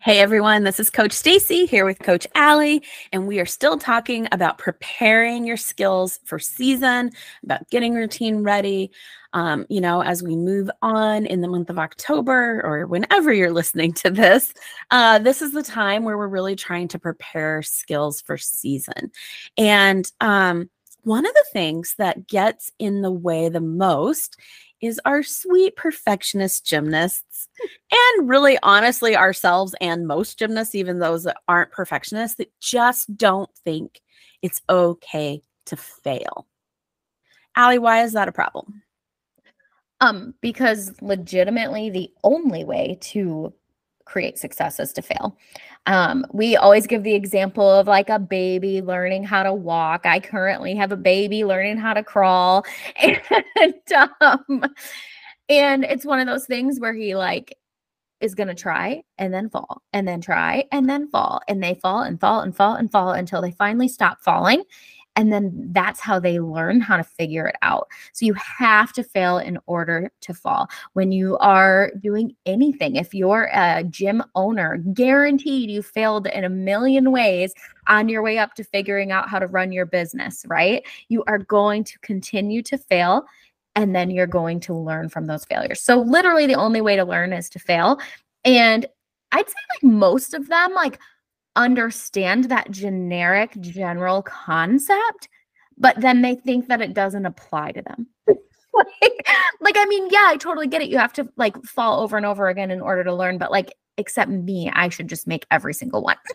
Hey everyone, this is Coach Stacie here with Coach Ali, and we are still talking about preparing your skills for season, about getting routine ready. Um, you know, as we move on in the month of October or whenever you're listening to this, uh, this is the time where we're really trying to prepare skills for season. And um, one of the things that gets in the way the most is our sweet perfectionist gymnasts, and really honestly, ourselves and most gymnasts, even those that aren't perfectionists, that just don't think it's okay to fail. Ali, why is that a problem? Um, because legitimately the only way to create success is to fail. Um, we always give the example of like a baby learning how to walk. I currently have a baby learning how to crawl. And um, and it's one of those things where he like is going to try and then fall and then try and then fall and they fall and fall and fall and fall until they finally stop falling and then that's how they learn how to figure it out. So you have to fail in order to fall. When you are doing anything, if you're a gym owner, guaranteed you failed in a million ways on your way up to figuring out how to run your business, right? You are going to continue to fail and then you're going to learn from those failures. So literally the only way to learn is to fail. And I'd say like most of them like understand that generic general concept, but then they think that it doesn't apply to them. like, like, I mean, yeah, I totally get it. You have to like fall over and over again in order to learn, but like, except me, I should just make every single one.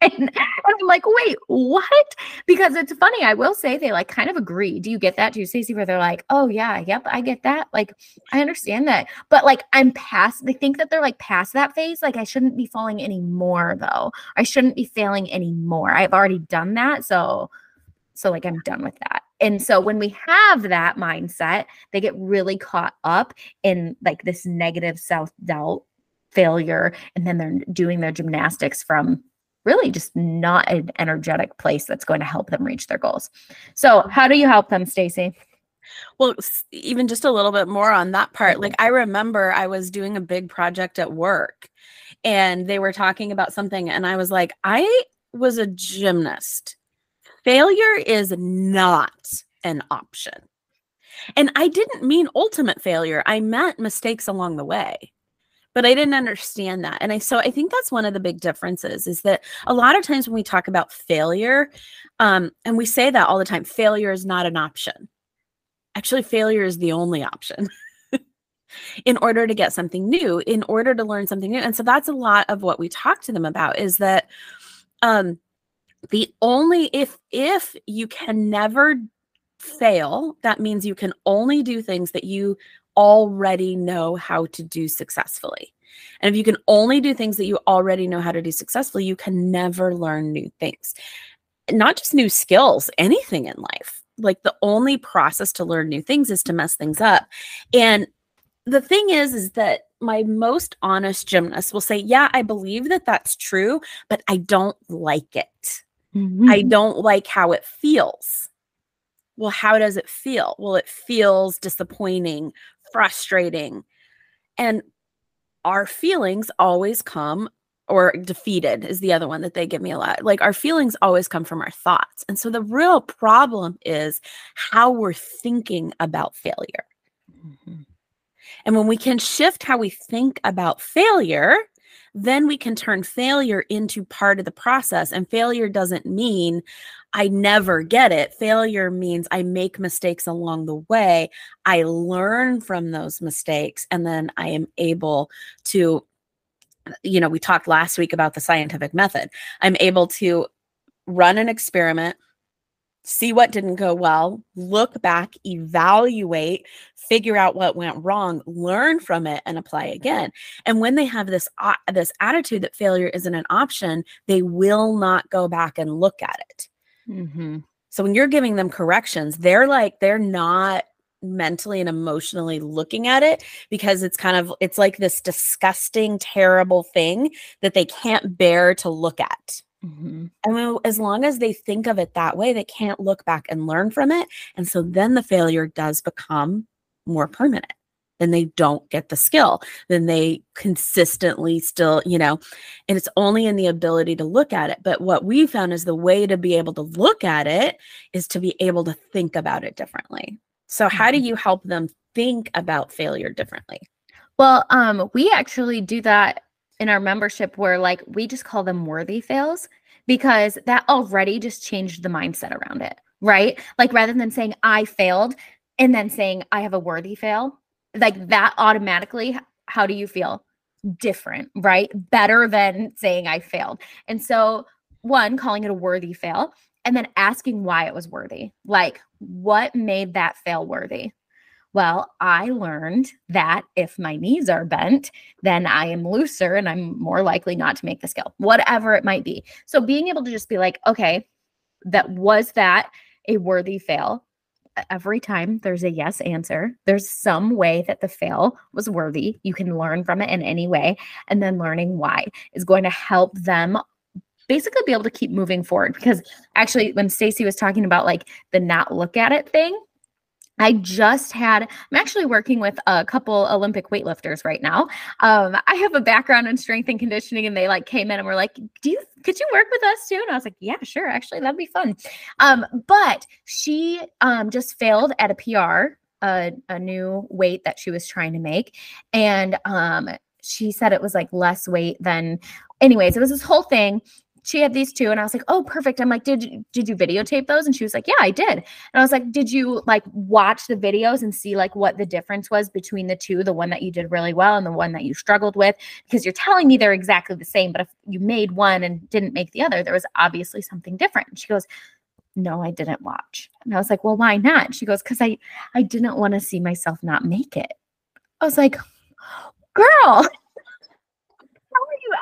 and, and I'm like, wait, what? Because it's funny. I will say they like kind of agree. Do you get that too, Stacie? Where they're like, oh yeah, yep, I get that. Like, I understand that. But like, I'm past. They think that they're like past that phase. Like, I shouldn't be falling anymore, though. I shouldn't be failing anymore. I've already done that. So, so like, I'm done with that. And so when we have that mindset, they get really caught up in like this negative self doubt failure and then they're doing their gymnastics from really just not an energetic place that's going to help them reach their goals. So, how do you help them, Stacie? Well, even just a little bit more on that part. Mm-hmm. Like I remember I was doing a big project at work and they were talking about something and I was like, I was a gymnast. Failure is not an option. And I didn't mean ultimate failure. I meant mistakes along the way but I didn't understand that. And I so I think that's one of the big differences is that a lot of times when we talk about failure, um, and we say that all the time, failure is not an option. Actually, failure is the only option. in order to get something new, in order to learn something new. And so that's a lot of what we talk to them about is that um the only if if you can never fail, that means you can only do things that you already know how to do successfully. And if you can only do things that you already know how to do successfully, you can never learn new things. Not just new skills, anything in life. Like the only process to learn new things is to mess things up. And the thing is, is that my most honest gymnast will say, Yeah, I believe that that's true, but I don't like it. Mm-hmm. I don't like how it feels. Well, how does it feel? Well, it feels disappointing, frustrating. And our feelings always come or defeated is the other one that they give me a lot. Like our feelings always come from our thoughts. And so the real problem is how we're thinking about failure. Mm-hmm. And when we can shift how we think about failure, then we can turn failure into part of the process. And failure doesn't mean I never get it. Failure means I make mistakes along the way. I learn from those mistakes, and then I am able to, you know, we talked last week about the scientific method. I'm able to run an experiment see what didn't go well, look back, evaluate, figure out what went wrong, learn from it and apply again. And when they have this uh, this attitude that failure isn't an option, they will not go back and look at it. Mm-hmm. So when you're giving them corrections, they're like they're not mentally and emotionally looking at it because it's kind of it's like this disgusting terrible thing that they can't bear to look at Mm-hmm. And as long as they think of it that way, they can't look back and learn from it. And so then the failure does become more permanent. Then they don't get the skill then they consistently still you know and it's only in the ability to look at it but what we found is the way to be able to look at it is to be able to think about it differently so how do Mhm. you help them think about failure differently Well, um, we actually do that in our membership where like we just call them worthy fails because that already just changed the mindset around it, right? Like rather than saying I failed and then saying I have a worthy fail, like that automatically, how do you feel? Different, right? Better than saying I failed. And so, one, calling it a worthy fail, and then asking why it was worthy. Like, what made that fail worthy? Well, I learned that if my knees are bent, then I am looser and I'm more likely not to make the skill, whatever it might be. So being able to just be like, okay, that was that a worthy fail? Every time there's a yes answer, there's some way that the fail was worthy. You can learn from it in any way. And then learning why is going to help them basically be able to keep moving forward. Because actually, when Stacie was talking about like the not look at it thing, I just had, I'm actually working with a couple Olympic weightlifters right now. Um, I have a background in strength and conditioning, and they like came in and were like, Do you could you work with us too? And I was like, Yeah, sure, actually, that'd be fun. Um, but she um just failed at a PR, a, a new weight that she was trying to make. And um she said it was like less weight than anyways, it was this whole thing she had these two and I was like, "Oh, perfect." I'm like, "Did did you videotape those?" And she was like, "Yeah, I did." And I was like, "Did you like watch the videos and see like what the difference was between the two, the one that you did really well and the one that you struggled with? Because you're telling me they're exactly the same, but if you made one and didn't make the other, there was obviously something different." And she goes, "No, I didn't watch." And I was like, "Well, why not?" She goes, "Cuz I I didn't want to see myself not make it." I was like, "Girl,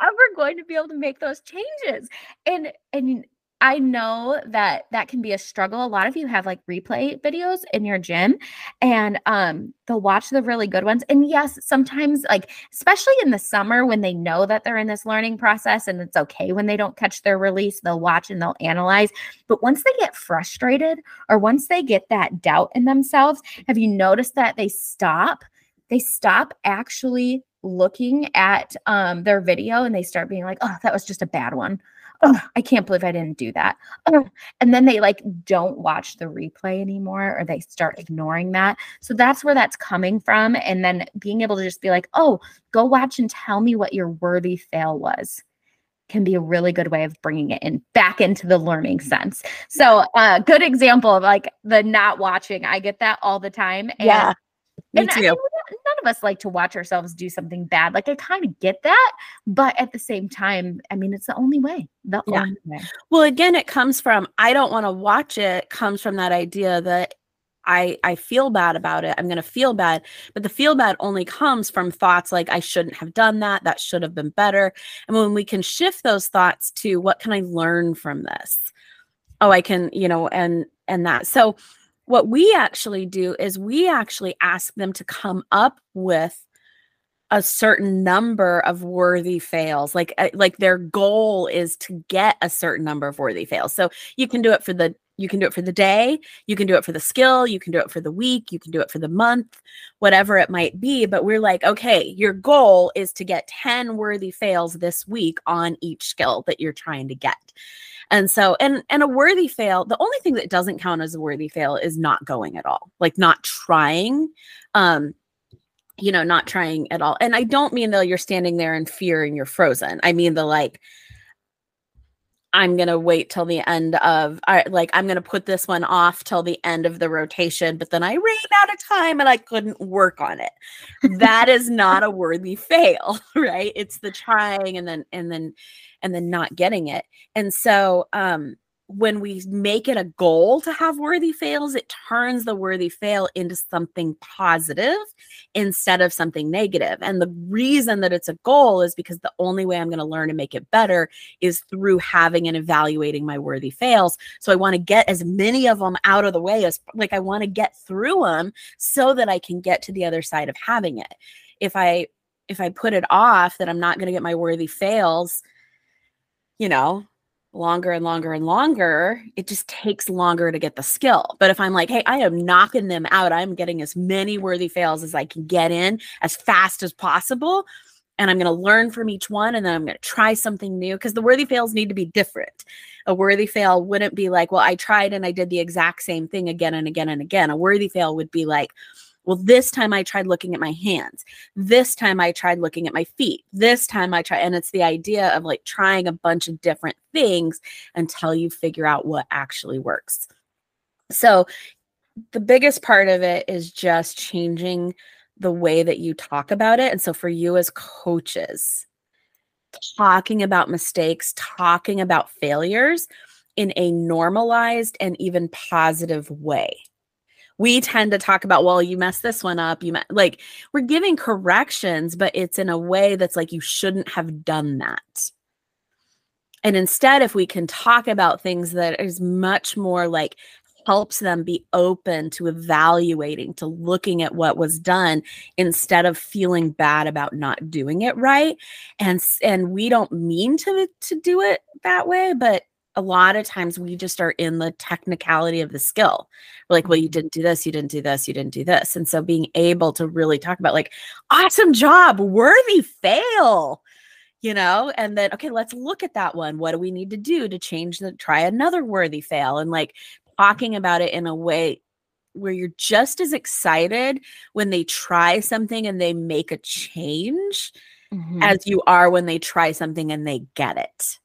ever going to be able to make those changes? And and i know that that can be a struggle. A lot of you have like replay videos in your gym and um they'll watch the really good ones. And yes sometimes like especially in the summer when they know that they're in this learning process and it's okay when they don't catch their release they'll watch and they'll analyze. But once they get frustrated or once they get that doubt in themselves have you noticed that they stop? They stop actually looking at um, their video and they start being like, oh, that was just a bad one. Oh, I can't believe I didn't do that. Oh. And then they like don't watch the replay anymore or they start ignoring that. So that's where that's coming from. And then being able to just be like, oh, go watch and tell me what your worthy fail was can be a really good way of bringing it in back into the learning sense. So, a uh, good example of like the not watching. I get that all the time. And yeah me and too of us like to watch ourselves do something bad. Like I kind of get that, but at the same time, I mean, it's the only way. The Yeah. only way. Well, again, it comes from I don't want to watch it comes from that idea that I I feel bad about it. I'm going to feel bad, but the feel bad only comes from thoughts like I shouldn't have done that, that should have been better. And when we can shift those thoughts to what can I learn from this? Oh, I can, you know, and and that. So what we actually do is we actually ask them to come up with a certain number of worthy fails like uh, like their goal is to get a certain number of worthy fails. So you can do it for the you can do it for the day you can do it for the skill you can do it for the week you can do it for the month whatever it might be but we're like okay your goal is to get 10 worthy fails this week on each skill that you're trying to get and so and and a worthy fail the only thing that doesn't count as a worthy fail is not going at all like not trying um you know, not trying at all. And I don't mean that you're standing there in fear and you're frozen. I mean the like, I'm gonna wait till the end of I like I'm gonna put this one off till the end of the rotation, but then I ran out of time and I couldn't work on it. That is not a worthy fail, right? It's the trying and then and then and then not getting it. And so um when we make it a goal to have worthy fails, it turns the worthy fail into something positive instead of something negative. And the reason that it's a goal is because the only way I'm going to learn and make it better is through having and evaluating my worthy fails. So I want to get as many of them out of the way as like I want to get through them so that I can get to the other side of having it. If I if I put it off that I'm not going to get my worthy fails, you know, longer and longer and longer, it just takes longer to get the skill. But if I'm like, hey, I am knocking them out, I'm getting as many worthy fails as I can get in as fast as possible. And I'm going to learn from each one and then I'm going to try something new because the worthy fails need to be different. A worthy fail wouldn't be like, well, I tried and I did the exact same thing again and again and again. A worthy fail would be like, well, this time I tried looking at my hands. This time I tried looking at my feet. This time I tried. And it's the idea of like trying a bunch of different things until you figure out what actually works. So, the biggest part of it is just changing the way that you talk about it. And so, for you as coaches, talking about mistakes, talking about failures in a normalized and even positive way we tend to talk about well you messed this one up you like we're giving corrections but it's in a way that's like you shouldn't have done that. And instead if we can talk about things that is much more like helps them be open to evaluating to looking at what was done instead of feeling bad about not doing it right and and we don't mean to to do it that way but a lot of times we just are in the technicality of the skill. We're like, well, you mm-hmm. didn't do this, you didn't do this, you didn't do this. And so being able to really talk about like, awesome job, worthy fail, you know, and then, okay, let's look at that one. What do we need to do to change the, try another worthy fail? And like talking about it in a way where you're just as excited when they try something and they make a change mm-hmm. as you are when they try something and they get it.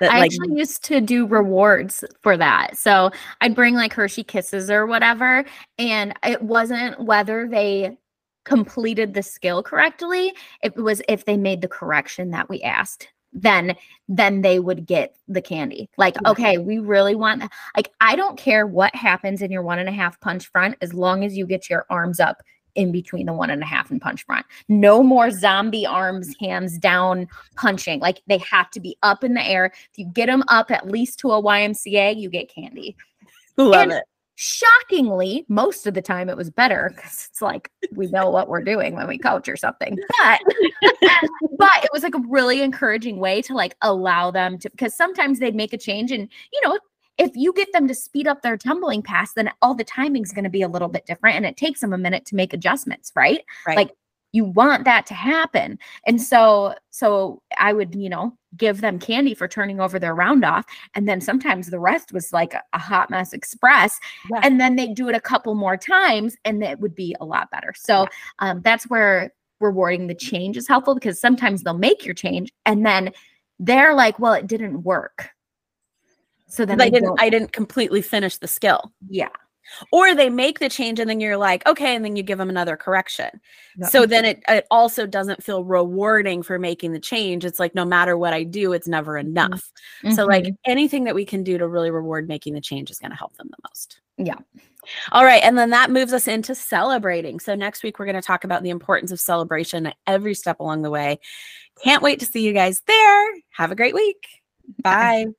That, I like, actually used to do rewards for that. So I'd bring like Hershey Kisses or whatever, and it wasn't whether they completed the skill correctly. It was if they made the correction that we asked then then they would get the candy like okay we really want like i don't care what happens in your one and a half punch front as long as you get your arms up in between the one and a half and punch front. No more zombie arms, hands down punching. Like they have to be up in the air. If you get them up at least to a YMCA, you get candy. Love and it. Shockingly, most of the time it was better because it's like we know what we're doing when we coach or something. But but it was like a really encouraging way to like allow them to because sometimes they'd make a change and you know if you get them to speed up their tumbling pass, then all the timing's going to be a little bit different and it takes them a minute to make adjustments, right? right? Like you want that to happen. And so so I would, you know, give them candy for turning over their round off and then sometimes the rest was like a, a hot mess express yeah. and then they do it a couple more times and it would be a lot better. So yeah. um, that's where rewarding the change is helpful because sometimes they'll make your change and then they're like, well, it didn't work so then I didn't I didn't completely finish the skill. Yeah. Or they make the change and then you're like, okay, and then you give them another correction. Yep. So then it it also doesn't feel rewarding for making the change. It's like no matter what I do, it's never mm-hmm. enough. Mm-hmm. So like anything that we can do to really reward making the change is going to help them the most. Yeah. All right. And then that moves us into celebrating. So next week, we're going to talk about the importance of celebration at every step along the way. Can't wait to see you guys there. Have a great week. Bye. Bye.